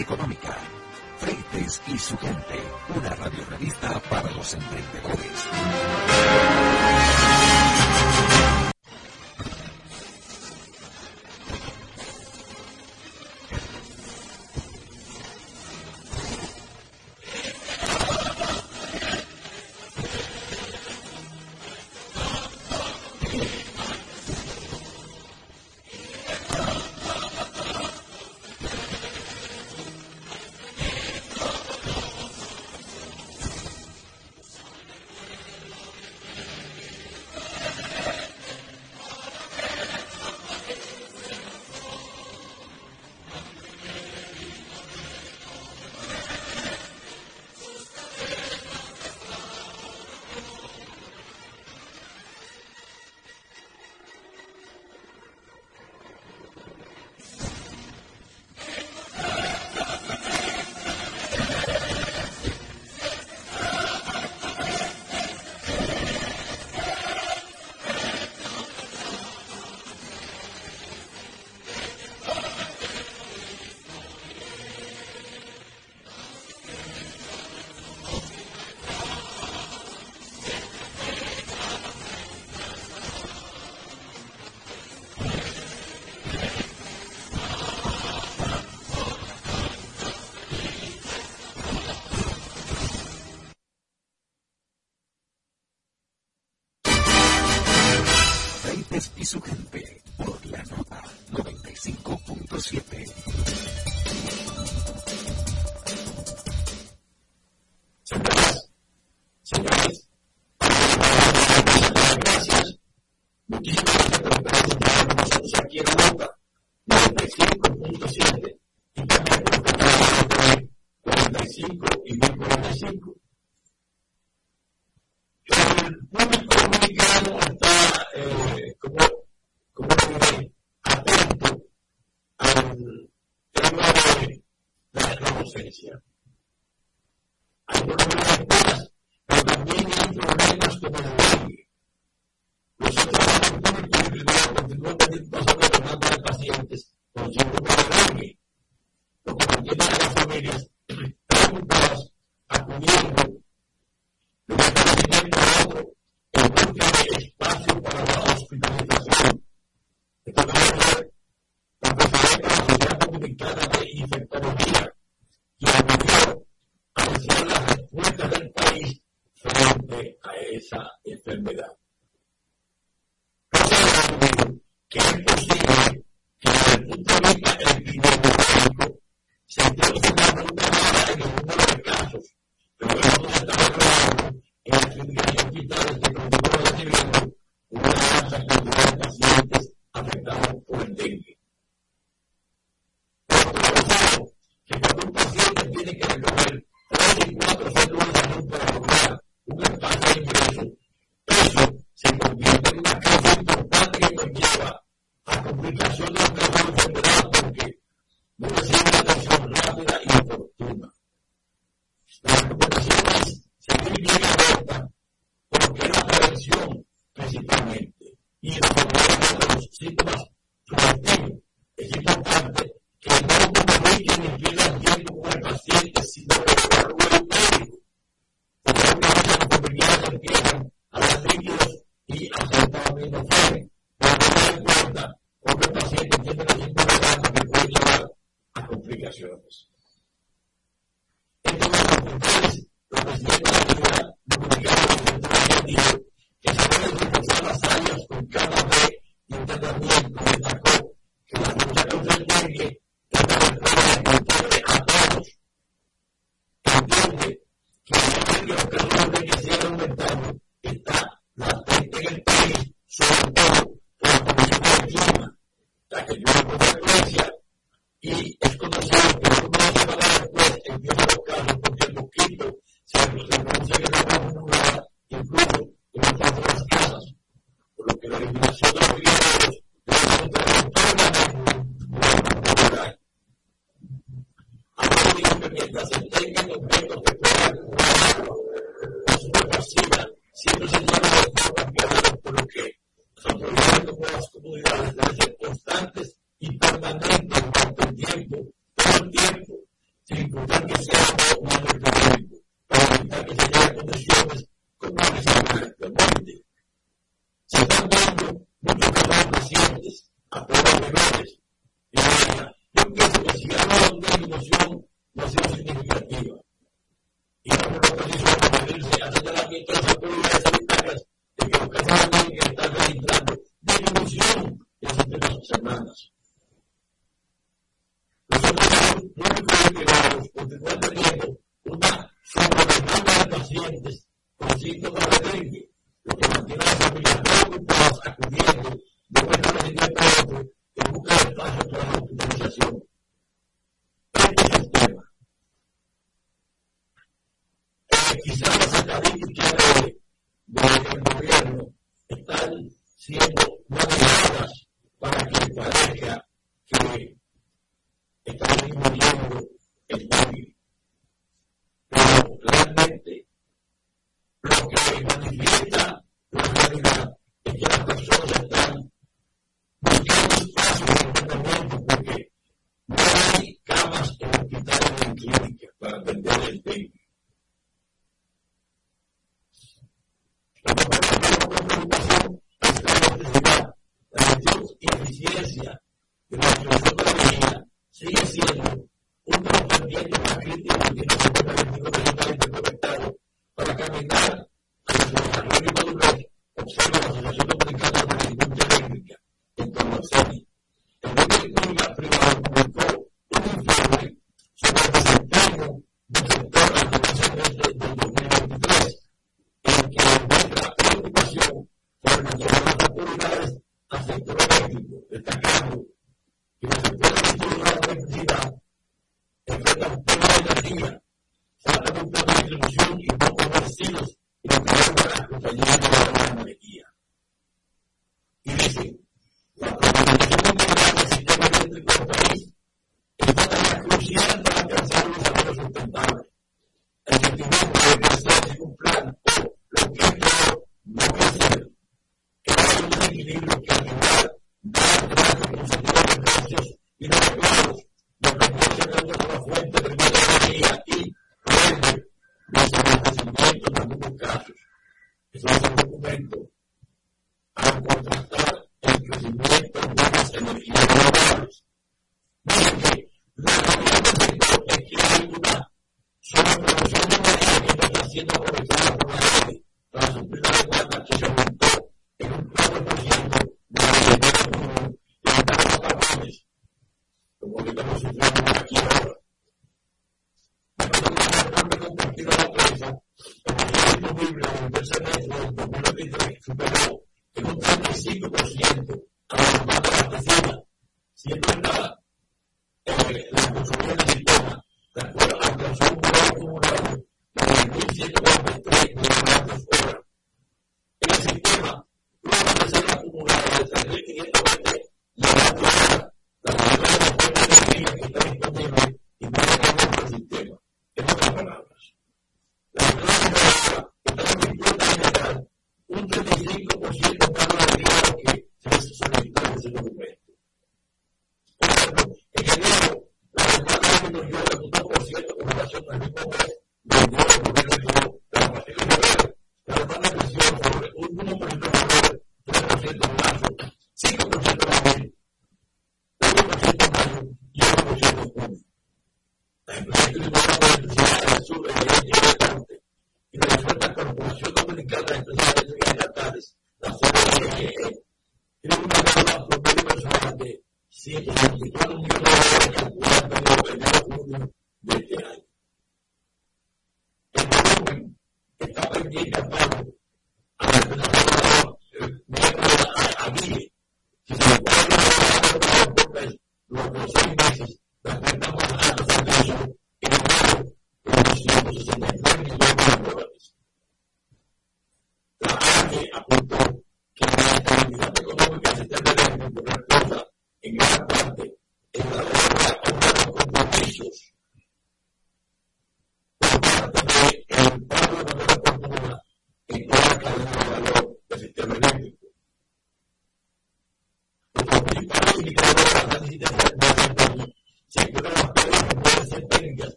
económica. Freites y su gente, una radiorevista para los emprendedores. 45. El público dominicano está, eh, como, como diré, atento al tema de la, la docencia. Hay problemas de paz, pero también hay problemas como el dengue. Nosotros, en el público dominicano, continuamos pasando demanda de pacientes con síntomas de dengue, lo que mantiene a las familias preocupadas acudiendo de un establecimiento a otro en busca de espacio para la hospitalización. Esto debe ser la presidenta de la Sociedad Dominicana de Infectología y anunció anunciar las respuestas del país frente a esa enfermedad. que es posible que desde el punto de vista epidemiológico se produce una reducción en el número de casos, complicaciones de la enfermedad porque no recibe una atención rápida y oportuna. La recomendación es seguir bien alerta porque la prevención principalmente y la los síntomas. Es importante que no comuniquen con el paciente, sino que lo médico. Porque a y cuenta cuando el paciente tiene los síntomas que pueden llevar a complicaciones. Entonces, los presidentes de la Sociedad Dominicana de Infectología siempre andaba eh, la consumía en el sistema. Tan solo alcanzó un valor acumulado de 1.143 megavatios hora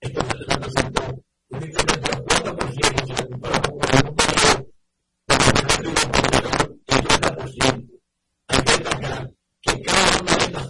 Incremento del 4% si se compara con el mismo periodo de 2021 el 30%. Hay que que cada una de el la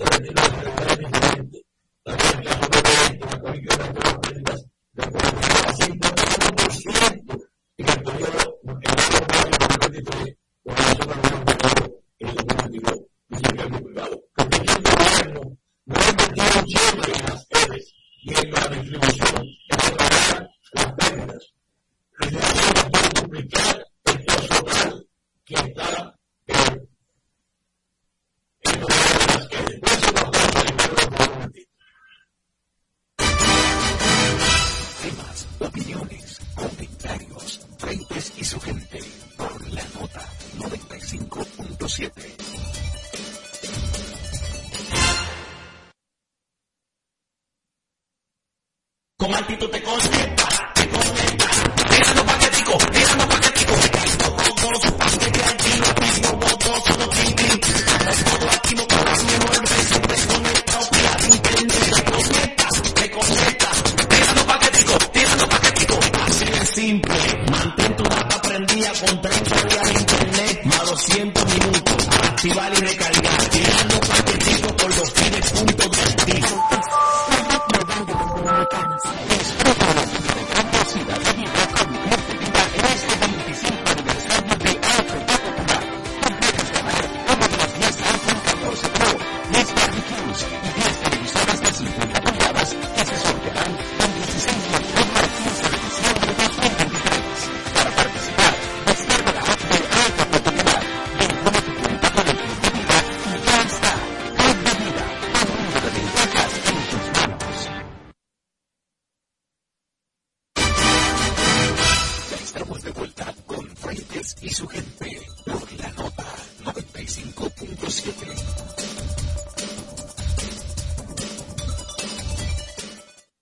su gente por la nota 95.7.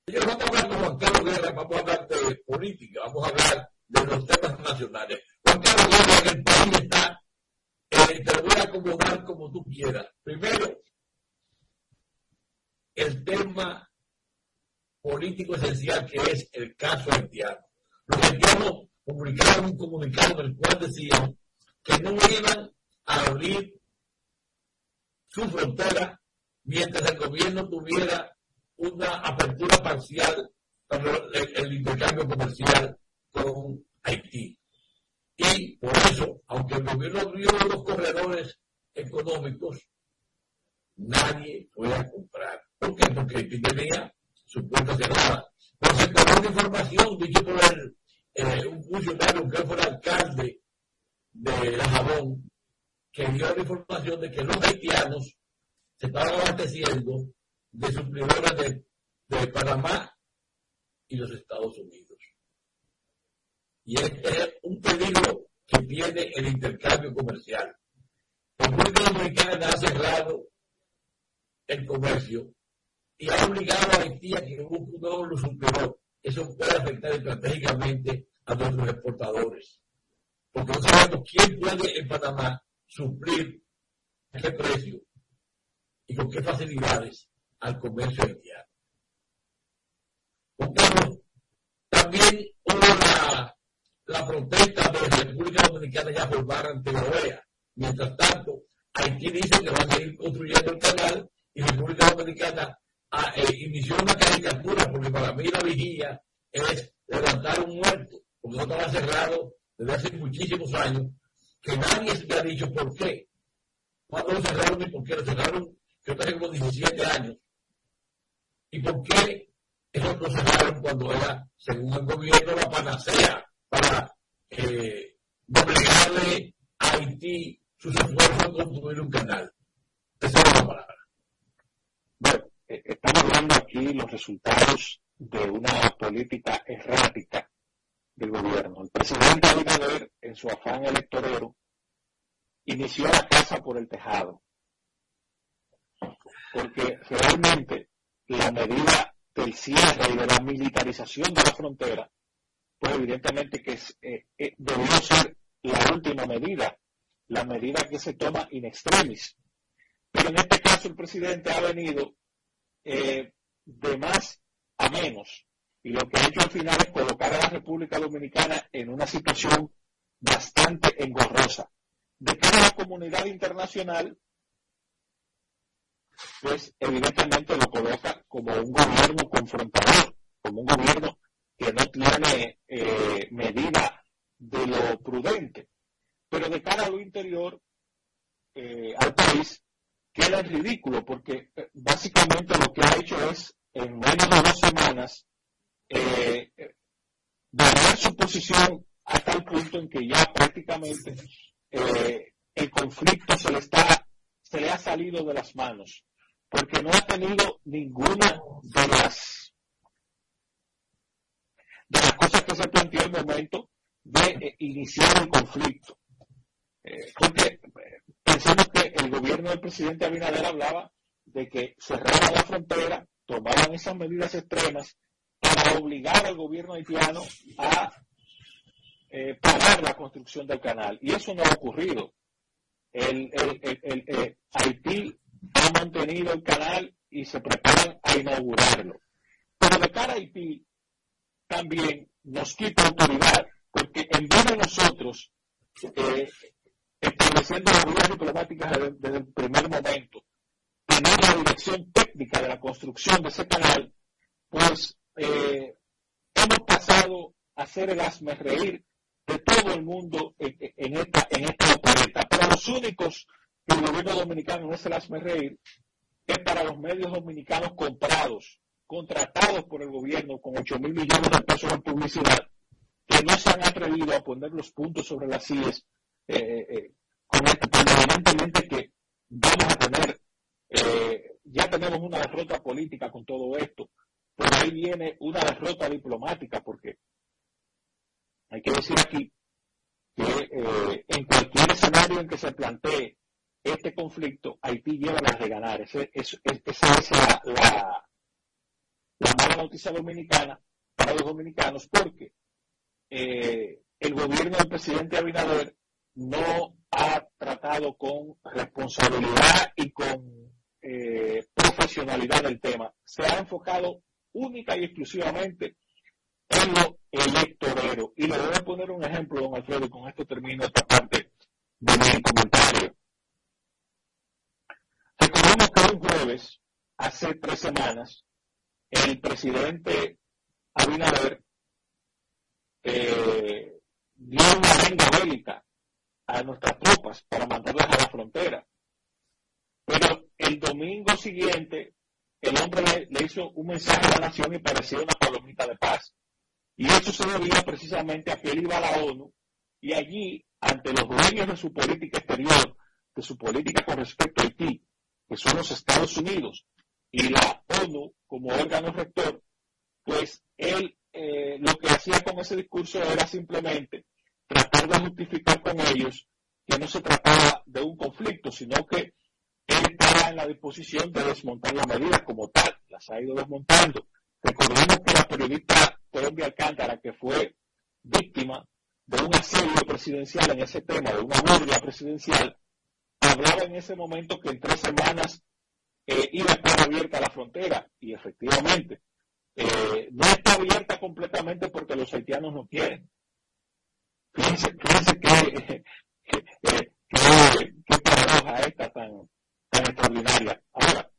Señor, vamos a hablar con Juan Carlos Guerra, vamos a hablar de política, vamos a hablar de los temas nacionales. Juan Carlos Guerra, el país está, eh, te voy a acomodar como tú quieras. Primero, el tema político esencial que es el caso haitiano. Los haitianos publicaron un comunicado en el cual decían que no iban a abrir su frontera mientras el gobierno tuviera una apertura parcial para el, intercambio comercial con Haití. Y por eso, aunque el gobierno abrió los corredores económicos, nadie fue a comprar. ¿Por qué? Porque Haití tenía su puerta cerrada. Pero se tomó una información dicho por el, un funcionario que fue el alcalde de La Jabón, que dio la información de que los haitianos se estaban abasteciendo de suplidores de, de Panamá y los Estados Unidos. Y este es un peligro que tiene el intercambio comercial. República Dominicana ha cerrado el comercio y ha obligado a Haití a que busque un nuevo suplidor. Eso puede afectar estratégicamente a nuestros exportadores. Porque no sabemos quién puede en Panamá suplir a qué precio y con qué facilidades al comercio haitiano. Carlos, también hubo la, protesta de la República Dominicana ya formar ante la OEA. Mientras tanto, Haití dice que va a seguir construyendo el canal y República Dominicana eh, inició una caricatura, porque para mí la vigía es levantar un muerto, porque no estaba cerrado desde hace muchísimos años, que nadie se ha dicho por qué. Cuando lo cerraron y por qué lo cerraron, yo tenía como 17 años. ¿Y por qué eso lo cerraron cuando era, según el gobierno, la panacea para eh, doblegarle a Haití sus esfuerzos en construir un canal? Esa es la palabra. Bueno, eh, estamos hablando aquí los resultados de una política errática del gobierno. El presidente Abinader, en su afán electorero, inició la casa por el tejado. Porque realmente la medida del cierre y de la militarización de la frontera, pues evidentemente que es, eh, eh, debió ser la última medida la medida que se toma in extremis. Pero en este caso el presidente ha venido eh, de más a menos. Y lo que ha hecho al final es colocar a la República Dominicana en una situación bastante engorrosa. De cara a la comunidad internacional, pues evidentemente lo coloca como un gobierno confrontador, como un gobierno que no tiene eh, medida de lo prudente. Pero de cara a lo interior, eh, al país, queda en ridículo, porque eh, básicamente lo que ha hecho es, en menos de dos semanas, eh, su posición hasta el punto en que ya prácticamente eh, el conflicto se le está, se le ha salido de las manos, porque no ha tenido ninguna de las de las cosas que se planteó en el momento de eh, iniciar el conflicto. Porque pensamos que el gobierno del presidente Abinader hablaba de que cerraban la frontera, tomaban esas medidas extremas para obligar al gobierno haitiano a eh, parar la construcción del canal. Y eso no ha ocurrido. El, eh, Haití ha mantenido el canal y se preparan a inaugurarlo. Pero de cara a Haití también nos quita autoridad, porque en vez de nosotros, eh, estableciendo las vías diplomáticas desde, el primer momento, tener la dirección técnica de la construcción de ese canal, pues eh, hemos pasado a ser el asme reír de todo el mundo en, esta, en esta opereta. Para los únicos que el gobierno dominicano no es el asme reír es para los medios dominicanos comprados, contratados por el gobierno con 8 mil millones de pesos en publicidad, que no se han atrevido a poner los puntos sobre las sillas eh, eh, con esto, evidentemente que vamos a tener, eh, ya tenemos una derrota política con todo esto, pero ahí viene una derrota diplomática, porque hay que decir aquí que eh, en cualquier escenario en que se plantee este conflicto, Haití lleva las de ganar. esa es la, la, mala noticia dominicana para los dominicanos, porque eh, el gobierno del presidente Abinader no ha tratado con responsabilidad y con eh, profesionalidad del tema. Se ha enfocado única y exclusivamente en lo electorero. Y le voy a poner un ejemplo, don Alfredo, con esto termino esta parte de mi comentario. Recordemos que un jueves, hace tres semanas, el presidente Abinader eh, dio una venga bélica a nuestras tropas para mandarlas a la frontera. Pero el domingo siguiente el hombre le, hizo un mensaje a la nación y parecía una palomita de paz. Y eso se debía precisamente a que él iba a la ONU y allí, ante los dueños de su política exterior, de su política con respecto a Haití, que son los Estados Unidos, y la ONU como órgano rector, pues él eh, lo que hacía con ese discurso era simplemente tratar de justificar con ellos que no se trataba de un conflicto, sino que él estaba en la disposición de desmontar las medidas como tal, las ha ido desmontando. Recordemos que la periodista Colombia Alcántara, que fue víctima de un asedio presidencial en ese tema, de una burla presidencial, hablaba en ese momento que en tres semanas eh, iba a estar abierta la frontera, y efectivamente, eh, no está abierta completamente porque los haitianos no quieren. Fíjense, fíjense que, que, que, que paradoja esta tan, extraordinaria. Ahora,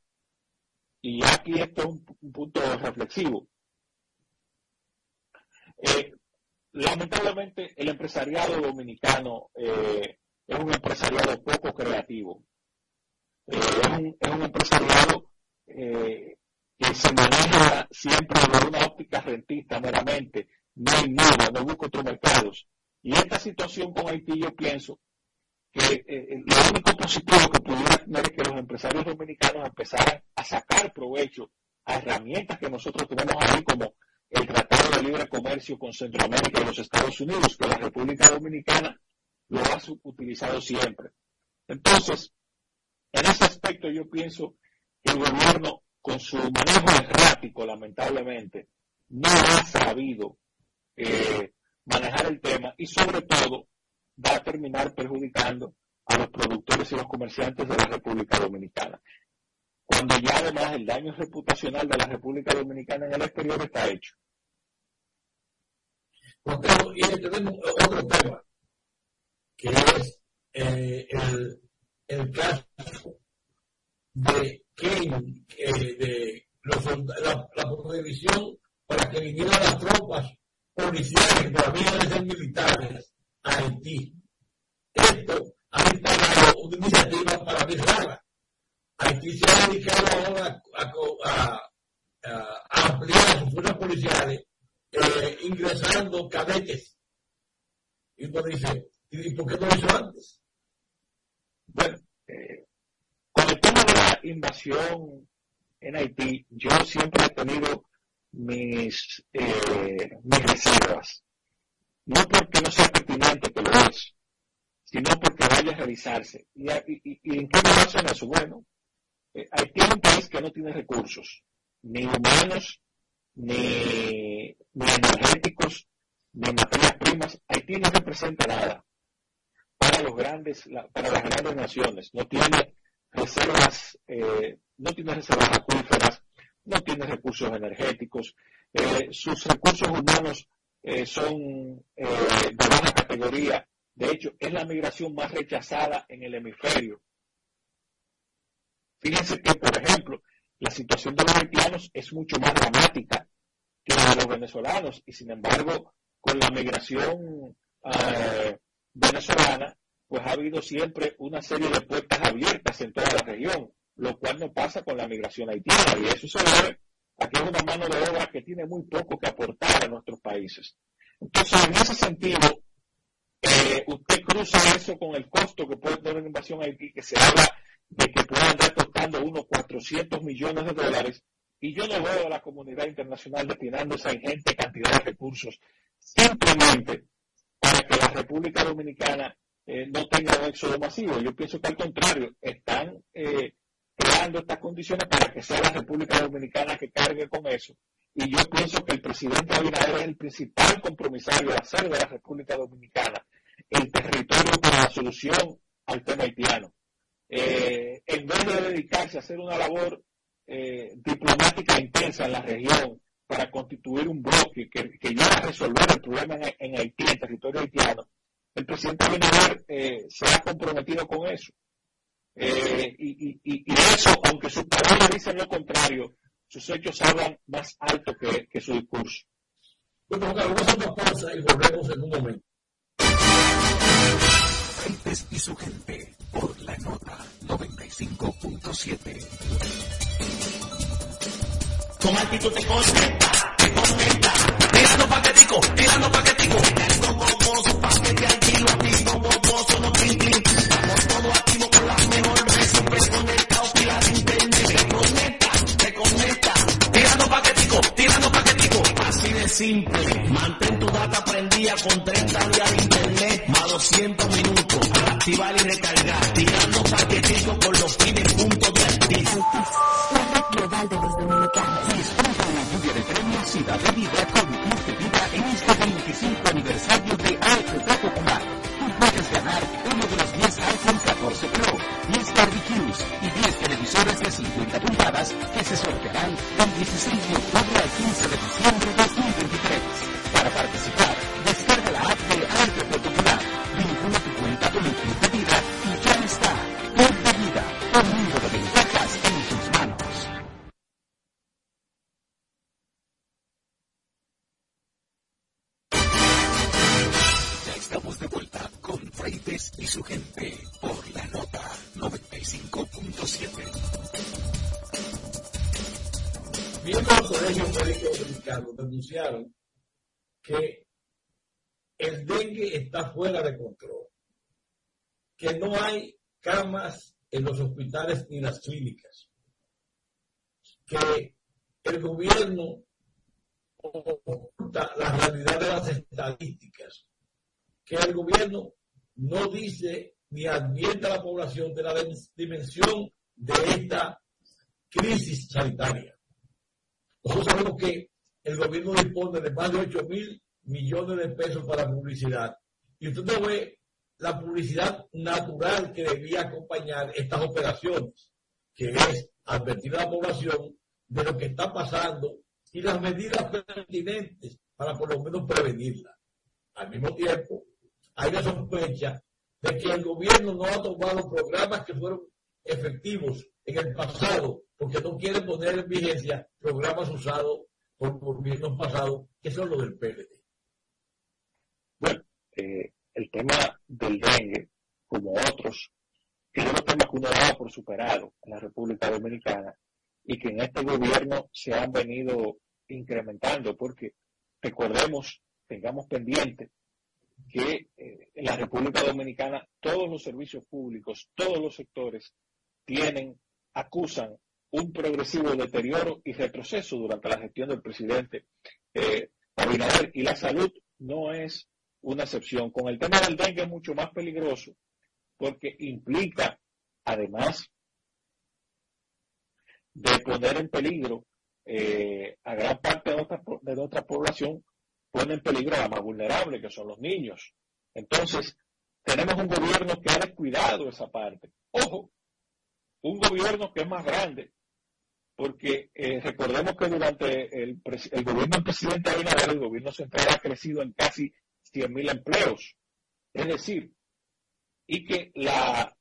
y aquí esto es un, punto reflexivo. Eh, lamentablemente el empresariado dominicano eh, es un empresariado poco creativo. Eh, es, un, es, un, empresariado que se maneja siempre de una óptica rentista meramente, no innova, no busca otros mercados. Y esta situación con Haití yo pienso que eh, eh, lo único positivo que pudiera tener es que los empresarios dominicanos empezaran a sacar provecho a herramientas que nosotros tenemos ahí como el Tratado de Libre Comercio con Centroamérica y los Estados Unidos, que la República Dominicana lo ha utilizado siempre. Entonces, en ese aspecto yo pienso que el gobierno, con su manejo errático, lamentablemente, no ha sabido eh, manejar el tema y sobre todo va a terminar perjudicando a los productores y los comerciantes de la República Dominicana. Cuando ya además el daño reputacional de la República Dominicana en el exterior está hecho. y tenemos otro tema, que es eh, el, caso de Kane, de la, la, prohibición para que vinieran las tropas deben ser militares a Haití. Esto ha instalado una iniciativa para mí Haití se ha dedicado ahora a, ampliar sus fuerzas policiales eh, ingresando cadetes. Y uno dice, ¿y por qué no lo hizo antes? Bueno, eh, con el tema de la invasión en Haití, yo siempre he tenido mis, eh, mis reservas. No porque no sea pertinente que lo es, sino porque vaya a realizarse. ¿Y, en qué baso en eso? Bueno, eh, Haití es un país que no tiene recursos, ni humanos, ni, energéticos, ni materias primas. Haití no representa nada para los grandes, para las grandes naciones. No tiene reservas, eh, no tiene reservas acuíferas, no tiene recursos energéticos, eh, sus recursos humanos eh, son de baja categoría. De hecho, es la migración más rechazada en el hemisferio. Fíjense que, por ejemplo, la situación de los haitianos es mucho más dramática que la de los venezolanos y, sin embargo, con la migración venezolana, pues ha habido siempre una serie de puertas abiertas en toda la región, lo cual no pasa con la migración haitiana. Y eso se debe a que es una mano de obra que tiene muy poco que aportar a nuestros países. Entonces, en ese sentido, eh, usted cruza eso con el costo que puede tener una invasión Haití, que se habla de que puede andar costando unos 400 millones de dólares, y yo no veo a la comunidad internacional destinando esa ingente cantidad de recursos simplemente para que la República Dominicana eh, no tenga un éxodo masivo. Yo pienso que al contrario, están eh, estas condiciones para que sea la República Dominicana que cargue con eso. Y yo pienso que el presidente Abinader es el principal compromisario de hacer de la República Dominicana el territorio para la solución al tema haitiano. Eh, en vez de dedicarse a hacer una labor diplomática intensa en la región para constituir un bloque que, que a resolver el problema en, en Haití, en territorio haitiano, el presidente Abinader eh, se ha comprometido con eso. Eh, y, eso, aunque sus palabras dicen lo contrario, sus hechos hablan más alto que, su discurso. Bueno, vamos a una pausa y volvemos en un momento. y su gente por la nota 95.7. Con actitud te conecta, te conecta, tirando paquetico, tirando paquetico, paquete aquí, activo, simple, mantén tu data prendida con 30 días de internet, más 200 minutos, para activar y recargar, tirando paquetico con los fines puntos de activo. La global de los dominicanos. Disfruta una lluvia de premios y da de vida con Club de Vida en este 25 aniversario de AFP Popular. Tú puedes ganar uno de los 10 iPhone 14 Pro, 10 barbecues y 10 televisores de 50 pulgadas que se sortearán del 16 de octubre al 15 de diciembre de 2023. Que el dengue está fuera de control, que no hay camas en los hospitales ni las clínicas, que el gobierno oculta la realidad de las estadísticas, que el gobierno no dice ni advierte a la población de la dimensión de esta crisis sanitaria. Nosotros sabemos que el gobierno dispone de más de 8 mil millones de pesos para publicidad. Y usted no ve la publicidad natural que debía acompañar estas operaciones, que es advertir a la población de lo que está pasando y las medidas pertinentes para por lo menos prevenirla. Al mismo tiempo, hay la sospecha de que el gobierno no ha tomado programas que fueron efectivos en el pasado, porque no quiere poner en vigencia programas usados por gobiernos pasados, que son los del PLD. Bueno, eh, el tema del dengue, como otros, que es un tema que uno daba por superado en la República Dominicana y que en este gobierno se han venido incrementando, porque recordemos, tengamos pendiente que eh, en la República Dominicana todos los servicios públicos, todos los sectores tienen, acusan un progresivo deterioro y retroceso durante la gestión del presidente eh, Abinader y la salud no es una excepción. Con el tema del dengue es mucho más peligroso porque implica, además de poner en peligro eh, a gran parte de nuestra, de nuestra población, pone en peligro a la más vulnerable, que son los niños. Entonces, tenemos un gobierno que ha descuidado esa parte. Ojo, un gobierno que es más grande, porque eh, recordemos que durante el, gobierno del presidente Abinader, el gobierno central ha crecido en casi 100.000 empleos. Es decir, y que la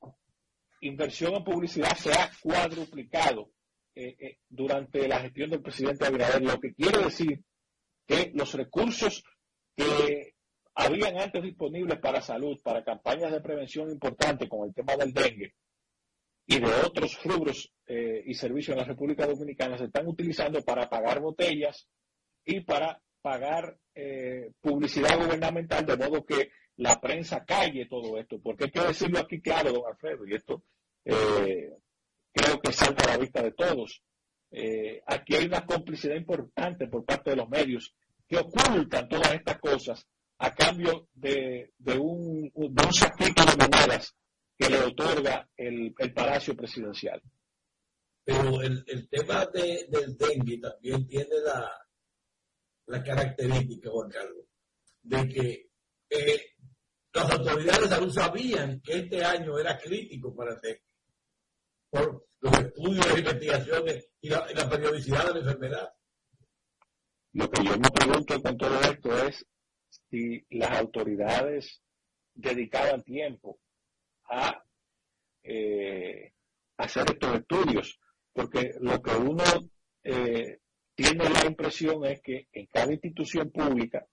inversión en publicidad se ha cuadruplicado eh, eh, durante la gestión del presidente Abinader, lo que quiere decir que los recursos que habían antes disponibles para salud, para campañas de prevención importantes con el tema del dengue y de otros rubros eh, y servicios en la República Dominicana, se están utilizando para pagar botellas y para pagar eh, publicidad gubernamental, de modo que la prensa calle todo esto. Porque hay que decirlo aquí claro, don Alfredo, y esto eh, creo que salta a la vista de todos. Eh, aquí hay una complicidad importante por parte de los medios que ocultan todas estas cosas a cambio de, un, de un saquito de monedas que le otorga el, Palacio Presidencial. Pero el, tema del dengue también tiene la, la característica, Juan Carlos, de que eh, las autoridades de salud sabían que este año era crítico para el dengue por los estudios, las investigaciones y la, periodicidad de la enfermedad. Lo que yo me pregunto con todo esto es si las autoridades dedicaban tiempo a eh, hacer estos estudios, porque lo que uno eh, tiene la impresión es que en cada institución pública,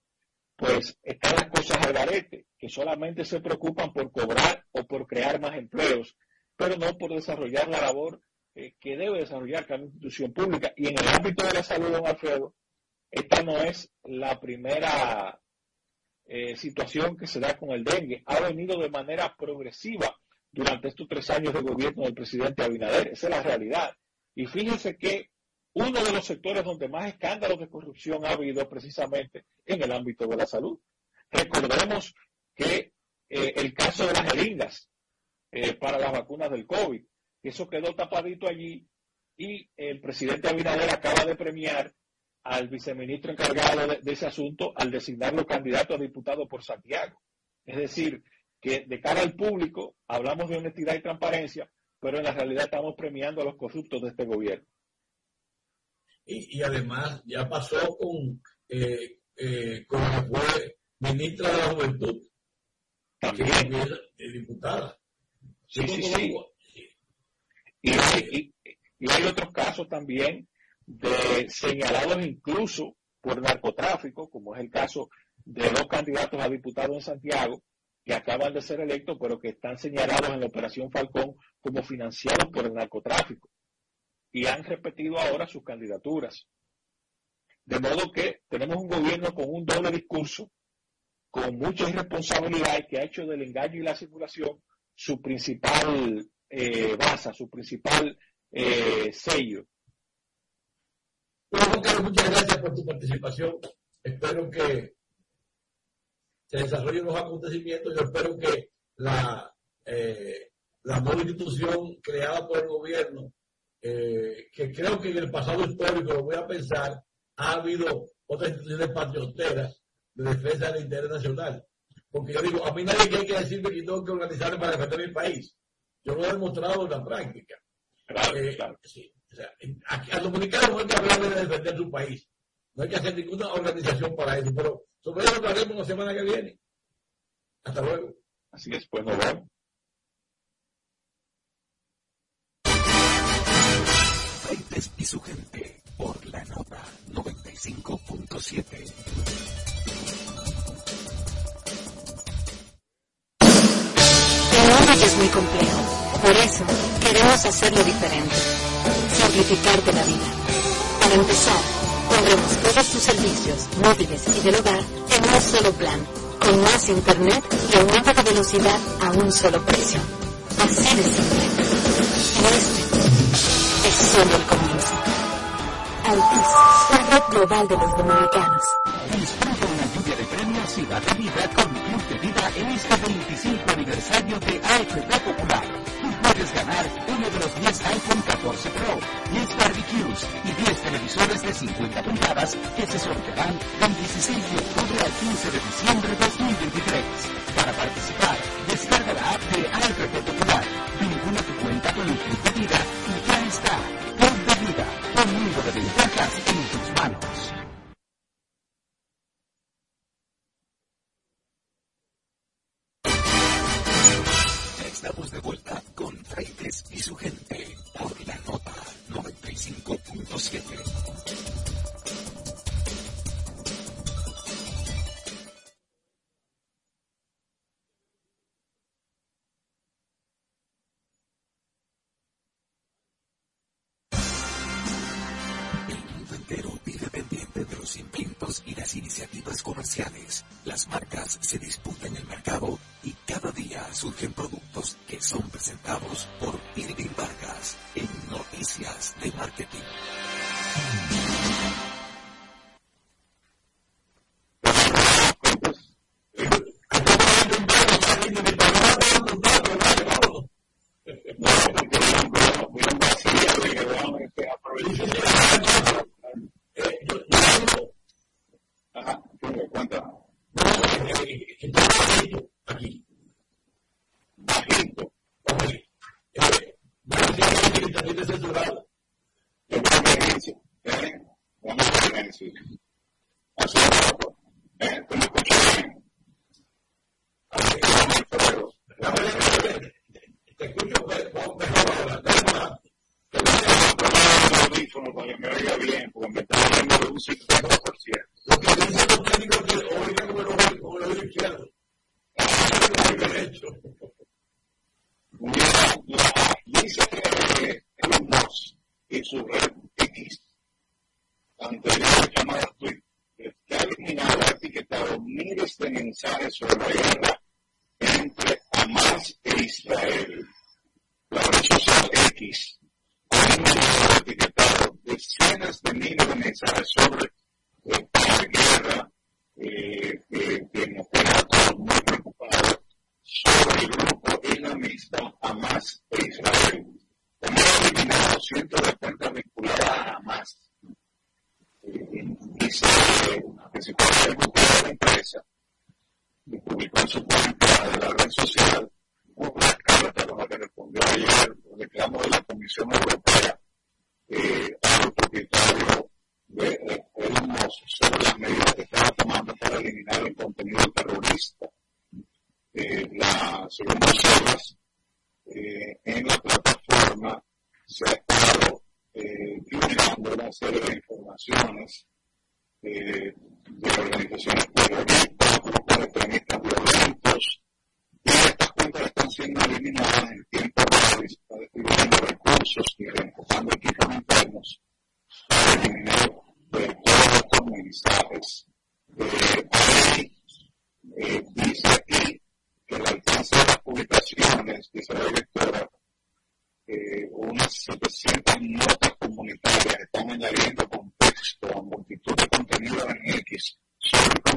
pues están las cosas al garete, que solamente se preocupan por cobrar o por crear más empleos pero no por desarrollar la labor eh, que debe desarrollar cada institución pública. Y en el ámbito de la salud, don Alfredo, esta no es la primera eh, situación que se da con el dengue. Ha venido de manera progresiva durante estos tres años de gobierno del presidente Abinader. Esa es la realidad. Y fíjense que uno de los sectores donde más escándalos de corrupción ha habido precisamente en el ámbito de la salud. Recordemos que eh, el caso de las jeringas, eh, para las vacunas del COVID. Eso quedó tapadito allí y el presidente Abinader acaba de premiar al viceministro encargado de, ese asunto al designarlo candidato a diputado por Santiago. Es decir, que de cara al público hablamos de honestidad y transparencia, pero en la realidad estamos premiando a los corruptos de este gobierno. Y, además ya pasó con, eh, eh, con la fue ministra de la Juventud, también diputada. Sí, sí, sí. Y hay, y, hay otros casos también de señalados incluso por narcotráfico, como es el caso de dos candidatos a diputados en Santiago que acaban de ser electos, pero que están señalados en la Operación Falcón como financiados por el narcotráfico. Y han repetido ahora sus candidaturas. De modo que tenemos un gobierno con un doble discurso, con mucha irresponsabilidad que ha hecho del engaño y la simulación su principal eh, base, su principal eh, sello. Bueno, Carlos, muchas gracias por tu participación. Espero que se desarrollen los acontecimientos. Yo espero que la, eh, la nueva institución creada por el gobierno, eh, que creo que en el pasado histórico, lo voy a pensar, ha habido otras instituciones patrioteras de defensa del interés nacional Porque yo digo, a mí nadie que hay que decirme que tengo que organizarme para defender mi país. Yo lo he demostrado en la práctica. Claro, eh, claro. Sí. O sea, aquí, al dominicano no hay que hablar de defender su país. No hay que hacer ninguna organización para eso. Pero sobre eso hablaremos la semana que viene. Hasta luego. Así es, pues nos vemos. y su gente por la nota 95.7. El mundo es muy complejo. Por eso queremos hacerlo diferente. Simplificarte la vida. Para empezar, pondremos todos tus servicios, móviles y del hogar en un solo plan, con más internet y aumento de velocidad a un solo precio. Así de simple. este es solo el comienzo. Altis, la red global de los dominicanos. Disfruta una lluvia de premios y de Vida en este 25 aniversario de AFP Popular. Tú puedes ganar uno de los 10 iPhone 14 Pro, 10 barbecues y 10 televisores de 50 pulgadas que se sortearán del 16 de octubre al 15 de diciembre de 2023. Para participar, descarga la app de AFP Popular, vincula tu cuenta con el Club de Vida y ya está. Club de Vida, un mundo de ventajas Las marcas se disputan el mercado y cada día surgen productos que son presentados por Irving Vargas en Noticias de Marketing. Thanks, Vivek. Bermuda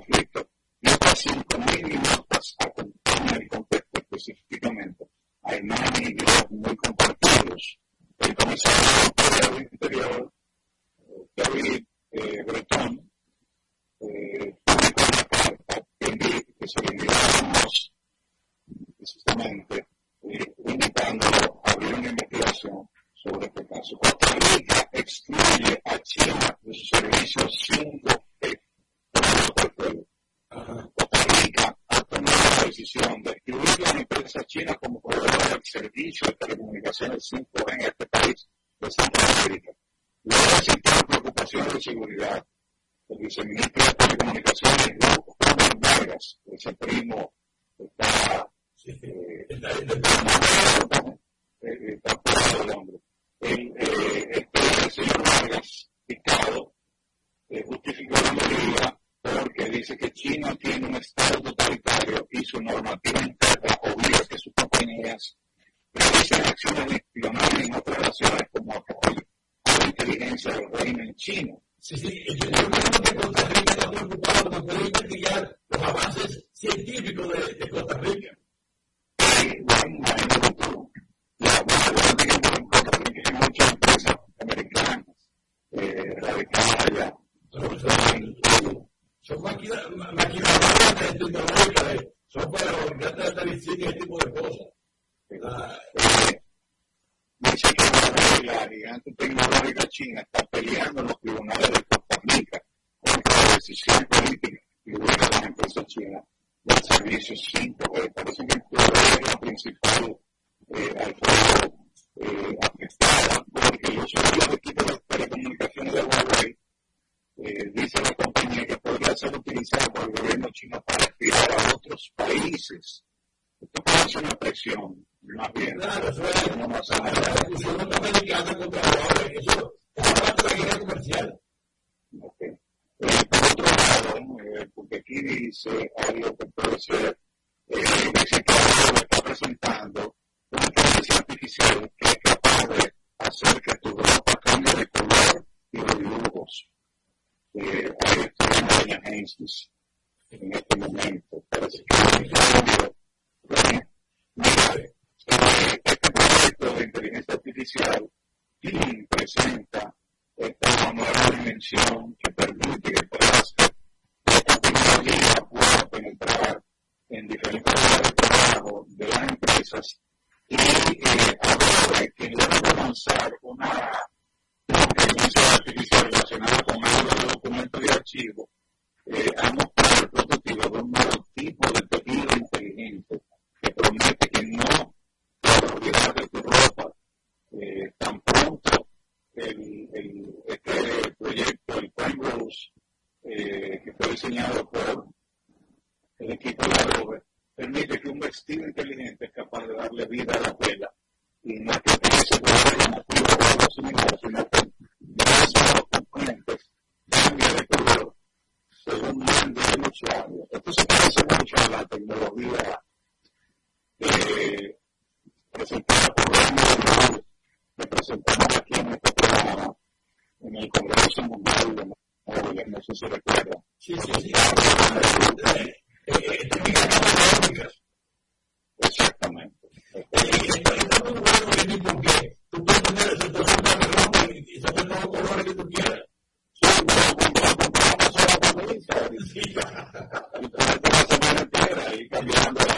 viceministro de Telecomunicaciones por el gobierno chino para aspirar a otros países. Esto causa una presión, más bien. Claro, eso es una masacre. La discusión norteamericana contra Huawei, eso es una estrategia comercial. Ok. Eh, por otro lado, eh, porque aquí dice algo que puede ser, eh, dice que Huawei está presentando una inteligencia artificial que es capaz de hacer que tu ropa cambie de color y de dibujos. Eh, ahí está Doña Hastings en este momento. Pero si yo cambio, este proyecto de inteligencia artificial presenta esta nueva dimensión que permite que puedas esta tecnología pueda penetrar en diferentes áreas de trabajo de las empresas y eh, ahora que logre lanzar una inteligencia artificial relacionada con algo de documentos de archivo eh, ha mostrado el prototipo de un nuevo tipo de tejido inteligente que promete que no te olvidarás de tu ropa. Tan pronto el, el, este proyecto, el Primrose, eh, que fue diseñado por el equipo de la Rover, permite que un vestido inteligente es capaz de darle vida a la tela y no que utilice colores llamativos o algo similar, sino que gracias a los componentes cambia de color es un mal de Pero no denunciarlo. Entonces parece mucho a la tecnología eh, presentada por Ramón que presentamos aquí en este programa, en el Congreso Mundial de Móviles, no sé si recuerdan. Sí, sí, sí. Exactamente. Y esto Estamos jugando bien porque tú puedes tener 700 de ropa y 700 colores que tú quieras. Sí, bueno, provincia, de visita, y toda la semana entera, y cambiando la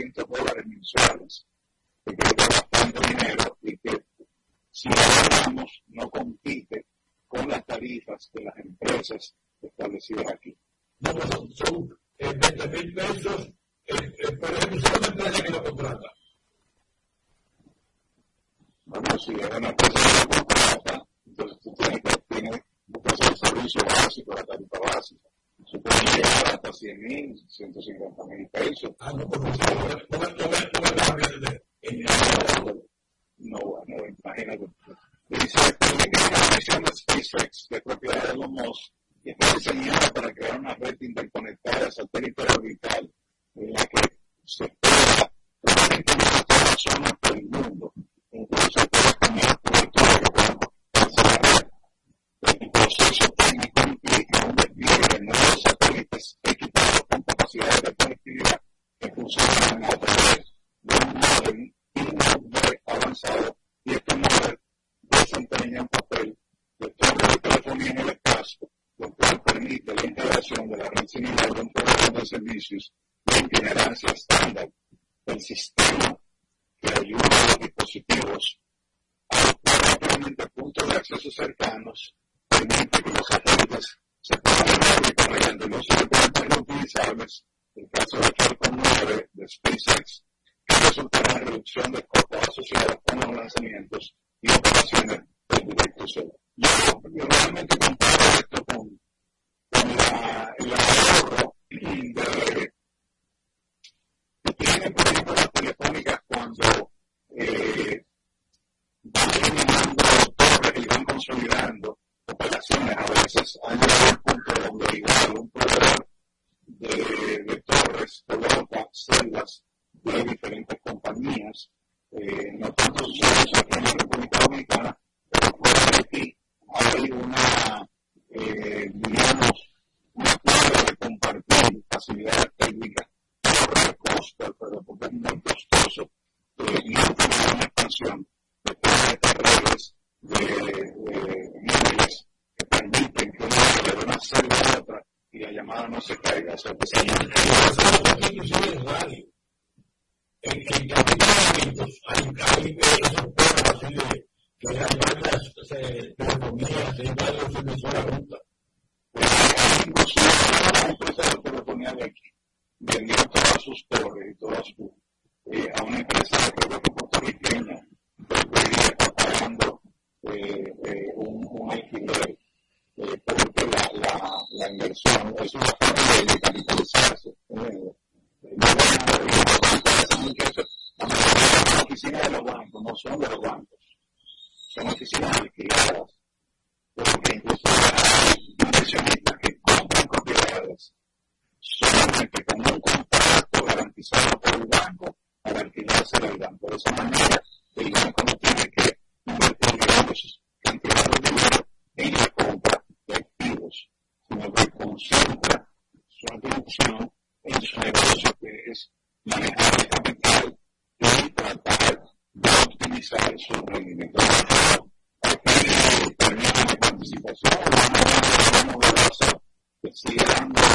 200 dólares mensuales, que creo que es bastante dinero y que si hablamos no compite con las tarifas de las empresas establecidas aquí. No, son eh, 20 mil pesos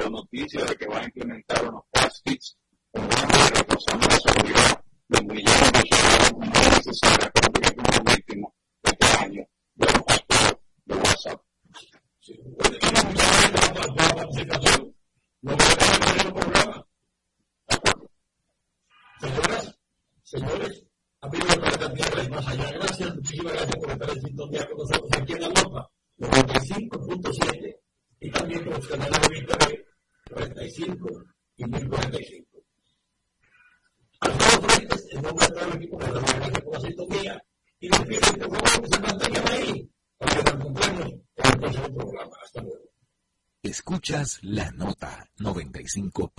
noticias de que van a implementar unos fast kits, un de reemplazando la nota 95.7.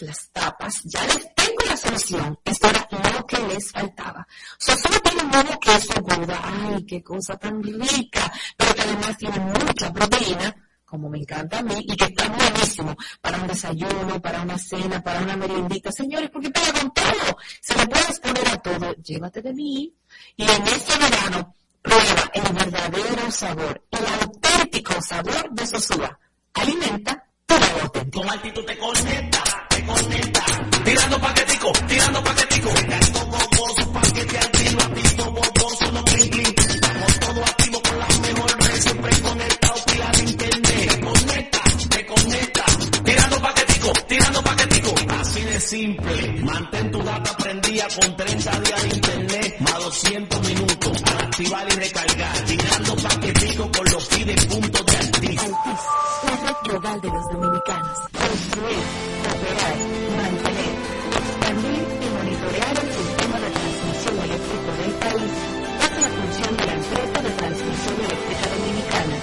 las tapas, ya les tengo la solución. Esto era lo que les faltaba. O sea, solo tiene modo queso gorda. Ay, qué cosa tan rica. Pero que además tiene mucha proteína, como me encanta a mí, y que está buenísimo para un desayuno, para una cena, para una meriendita. Señores, porque pega con todo. Se lo puedes poner a todo. Llévate de mí. Y en este verano, prueba el verdadero sabor, el auténtico sabor de Sosúa. Alimenta. Con altitud te conecta conecta. Tirando paquetico, tirando paquetico. Cargando gogoso, paquete activo, activo, boboso, no clink. Estamos todos activos con la mejor red, siempre conectado, pila de internet. Te conecta, te conecta. Tirando paquetico, tirando paquetico. Así de simple. Mantén tu data prendida con 30 días de internet, 200 minutos. Al activar y recargar. Tirando paquetico con los pide puntos de. Altis, la red global de los dominicanos. Construir mantener, expandir y monitorear el sistema de transmisión eléctrica del país es la función de la empresa de transmisión eléctrica dominicana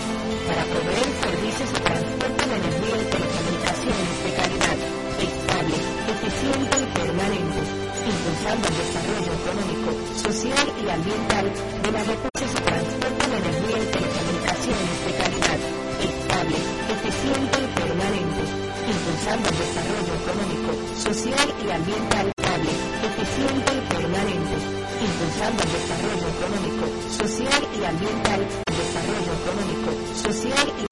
para proveer servicios de transporte de energía y telecomunicaciones de calidad, estable, eficiente y permanente, impulsando el desarrollo y ambiental de la recursos de transporte de energía y telecomunicaciones de calidad, estable, eficiente y permanente, impulsando el desarrollo económico, social y ambiental estable, eficiente y permanente, impulsando el desarrollo económico, social y ambiental, desarrollo económico, social y